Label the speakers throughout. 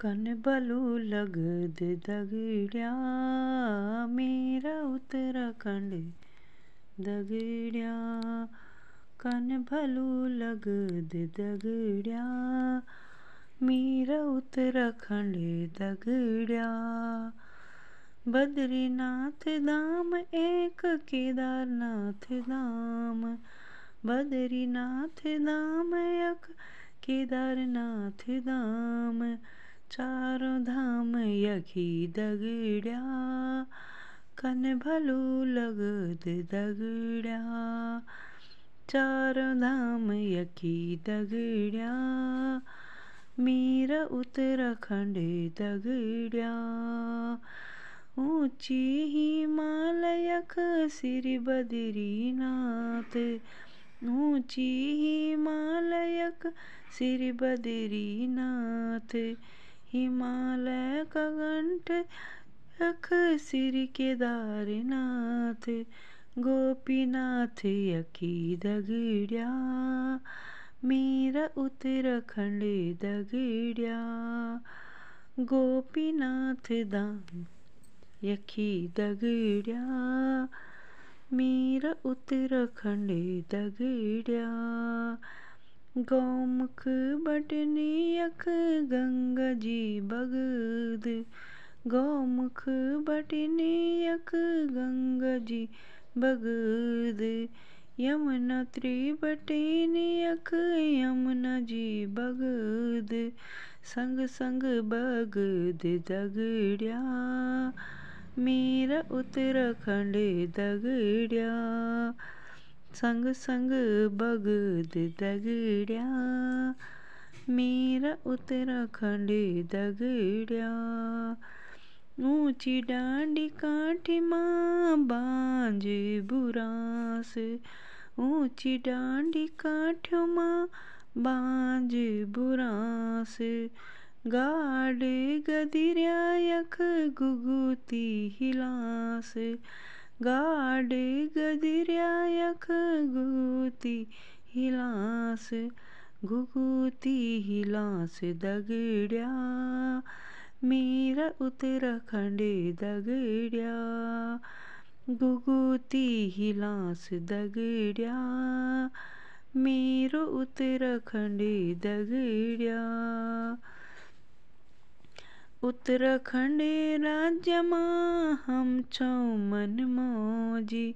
Speaker 1: कन भलू लगद दगड़िया, मेरा उत्तराखंड। दगड़िया, कन भलू लगद दगड़िया, मेरा उत्तराखंड। दगड़िया, बद्रीनाथ धाम, एक केदारनाथ धाम। बद्रीनाथ धाम, एक केदारनाथ धाम। चारों धाम यखी दगड़िया, कन भलू लगद दगड़िया। चारों धाम यखी दगड़िया, मेरा उत्तराखंड दगड़िया। ऊँची हिमालयक श्री बद्रीनाथ, ऊँची हिमालयक श्री बद्रीनाथ। हिमालय का कंठ यख श्री केदारनाथ गोपीनाथ यकी दगड़िया, मेरा उत्तराखंड दगड़िया, गोपीनाथ धाम यखी दगड़िया, मेरा उत्तराखंड दगड़िया। गौमुख बटनी यख गंगा जी बगद। गौमुख बटनी यख गंगा जी बगद। यमुना त्रिबटनी यख यमुना जी बगद। संग संग बगद दगड़िया, मेरा उत्तराखंड दगड़िया। संग संग बगद दगड़िया, मेरा उत्तराखंड दगड़िया। ऊँची डांडी काठी माँ बांझ बुरास, ऊँची डांडी काठ्यों माँ बांझ बुरास। गाड गदिरिया यख गुगुती हिलास गाड गदिरिया यख गुगुती हिलास घुघुती, हिलास दगड़िया। मेरा उत्तराखंड दगड़िया, घुघुती, हिलास दगड़िया। मेरो उत्तराखंड दगड़िया। उत्तराखंड राज्य माँ हम छौ मन मौजी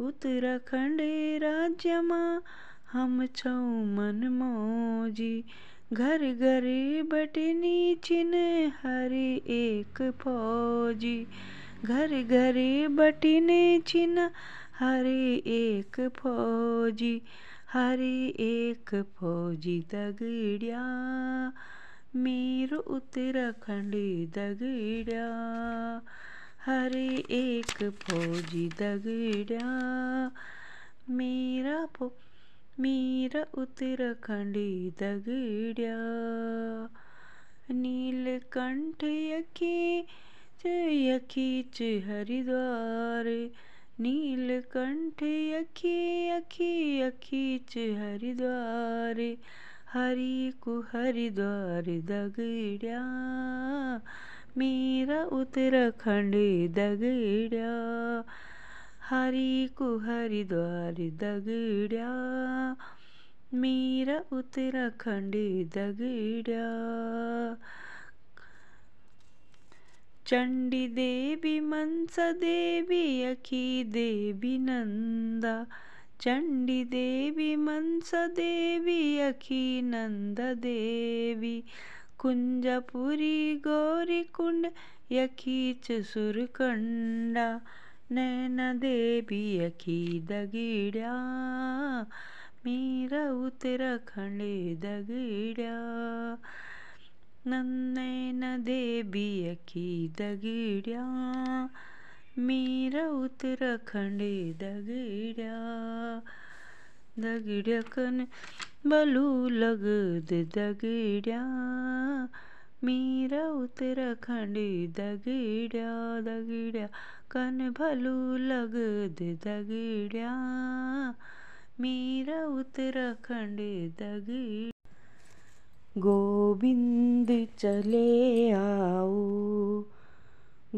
Speaker 1: उत्तराखंड राज्य माँ हम छौ मन मौजी घर घर बटनी चिन हरे एक फौजी। घर घर बटने चिन हरे एक फौजी। हरे एक फौजी दगड़िया मेरो उत्तराखंड दगड़िया हरे एक फौजी दगड़िया मेरा फो मेरा उत्तराखंड दगड़िया नीलकंठ यखी यखी च हरिद्वार। नीलकंठ यखी यखी यखी च हरिद्वार। हरि को हरिद्वार दगड़िया, मेरा उत्तराखंड दगड़िया। हरि को हरिद्वार दगड़िया, मेरा उत्तराखंड दगड़िया। चंडी देवी, मनसा देवी, अखी देवी नंदा चंडी देवी मनसा देवी अखी नंद देवी कुंजपुरी गौरी कुंड यखी च सुरकंडा नैना देवी यखी दगड़िया मेरा उत्तराखंड दगड़िया नैना देवी यखी दगड़िया मेरा उत्तराखंड दगड़िया दगड़िया कन बलू लगद दगड़िया। मेरा उत्तराखंड दगड़िया दगड़िया कन भलू लगद दगड़िया। मेरा उत्तराखंड दगड़िया। गोविंद चले आओ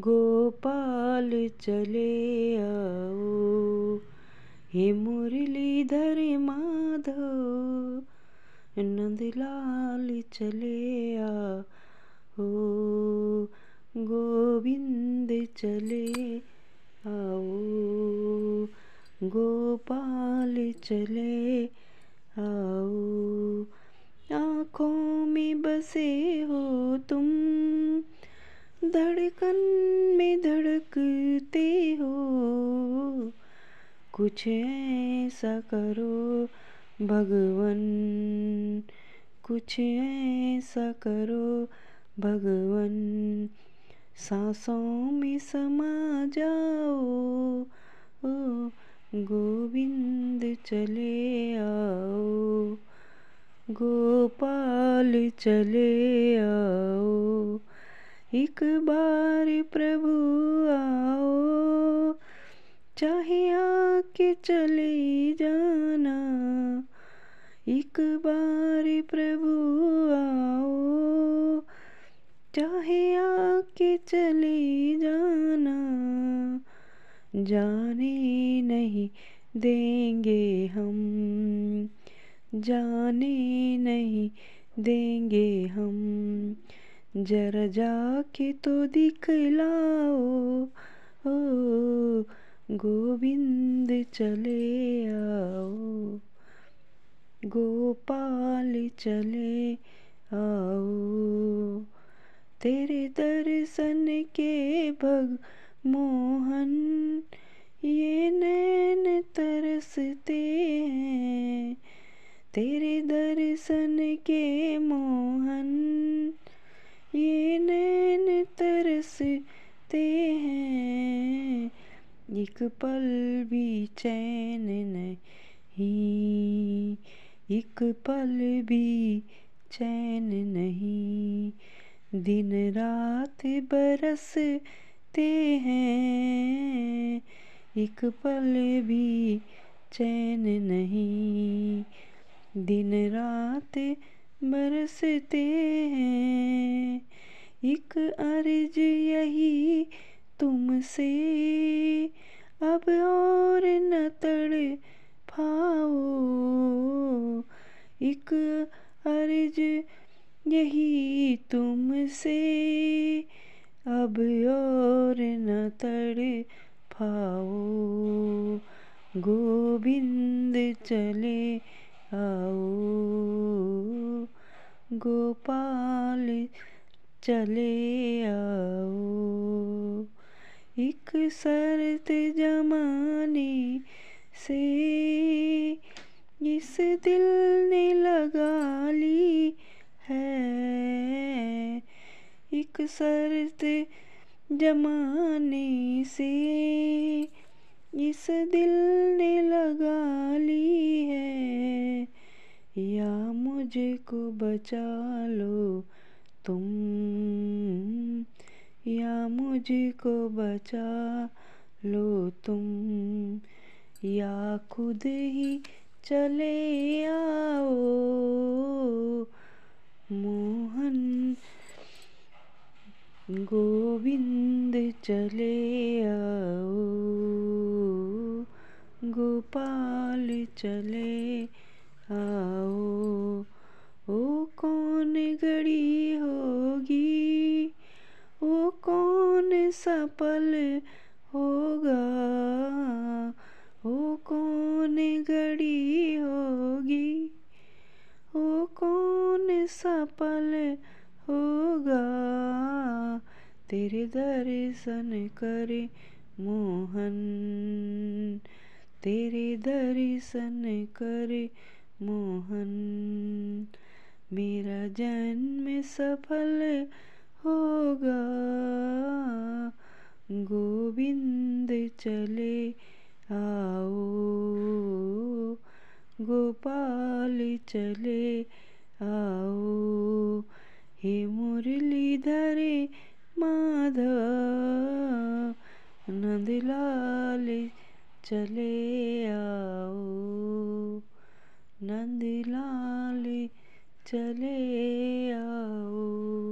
Speaker 1: गोपाल चले आओ। हे मुरलीधर माधव, नंदलाल चले आओ। गोविंद चले आओ। गोपाल चले आओ। आँखों में बसे हो तुम धड़कन में धड़कते हो। कुछ ऐसा करो भगवन, कुछ ऐसा करो भगवन। सांसों में समा जाओ, ओ गोविंद चले आओ, गोपाल चले आओ। एक बार प्रभु आओ, चाहे आके चले जाना। एक बार प्रभु आओ, चाहे आके चले जाना। जाने नहीं देंगे हम, जाने नहीं देंगे हम। जरा जाके तो दिखलाओ, ओ, गोविंद चले आओ, गोपाल चले आओ। तेरे दर्शन के भग मोहन, ये नैन तरसते हैं। तेरे दर्शन के मोहन तरसते हैं। एक पल भी चैन नहीं, एक पल भी चैन नहीं। दिन रात बरसते हैं, एक पल भी चैन नहीं। दिन रात बरसते हैं एक अर्ज़ यही तुमसे। अब और न तड़ फाओ एक अर्ज़ यही तुमसे। अब और न तड़ फाओ गोविंद चले आओ। गोपाल चले आओ। एक शर्त जमाने से इस दिल ने लगा ली है। एक शर्त जमाने से इस दिल ने लगा ली है। या मुझे को बचा लो। तुम। या मुझको बचा लो तुम। या खुद ही चले आओ। मोहन गोविंद चले आओ। गोपाल चले आओ। ओ कौन घड़ी सफल होगा? वो कौन घड़ी होगी? वो कौन सफल होगा? तेरे दर्शन करे मोहन, तेरे दर्शन करे मोहन। मेरा जन्म सफल होगा। गोविंद चले आओ। गोपाल चले आओ। हे मुरलीधर माधव, नंदलाल चले आओ। नंदलाल चले आओ।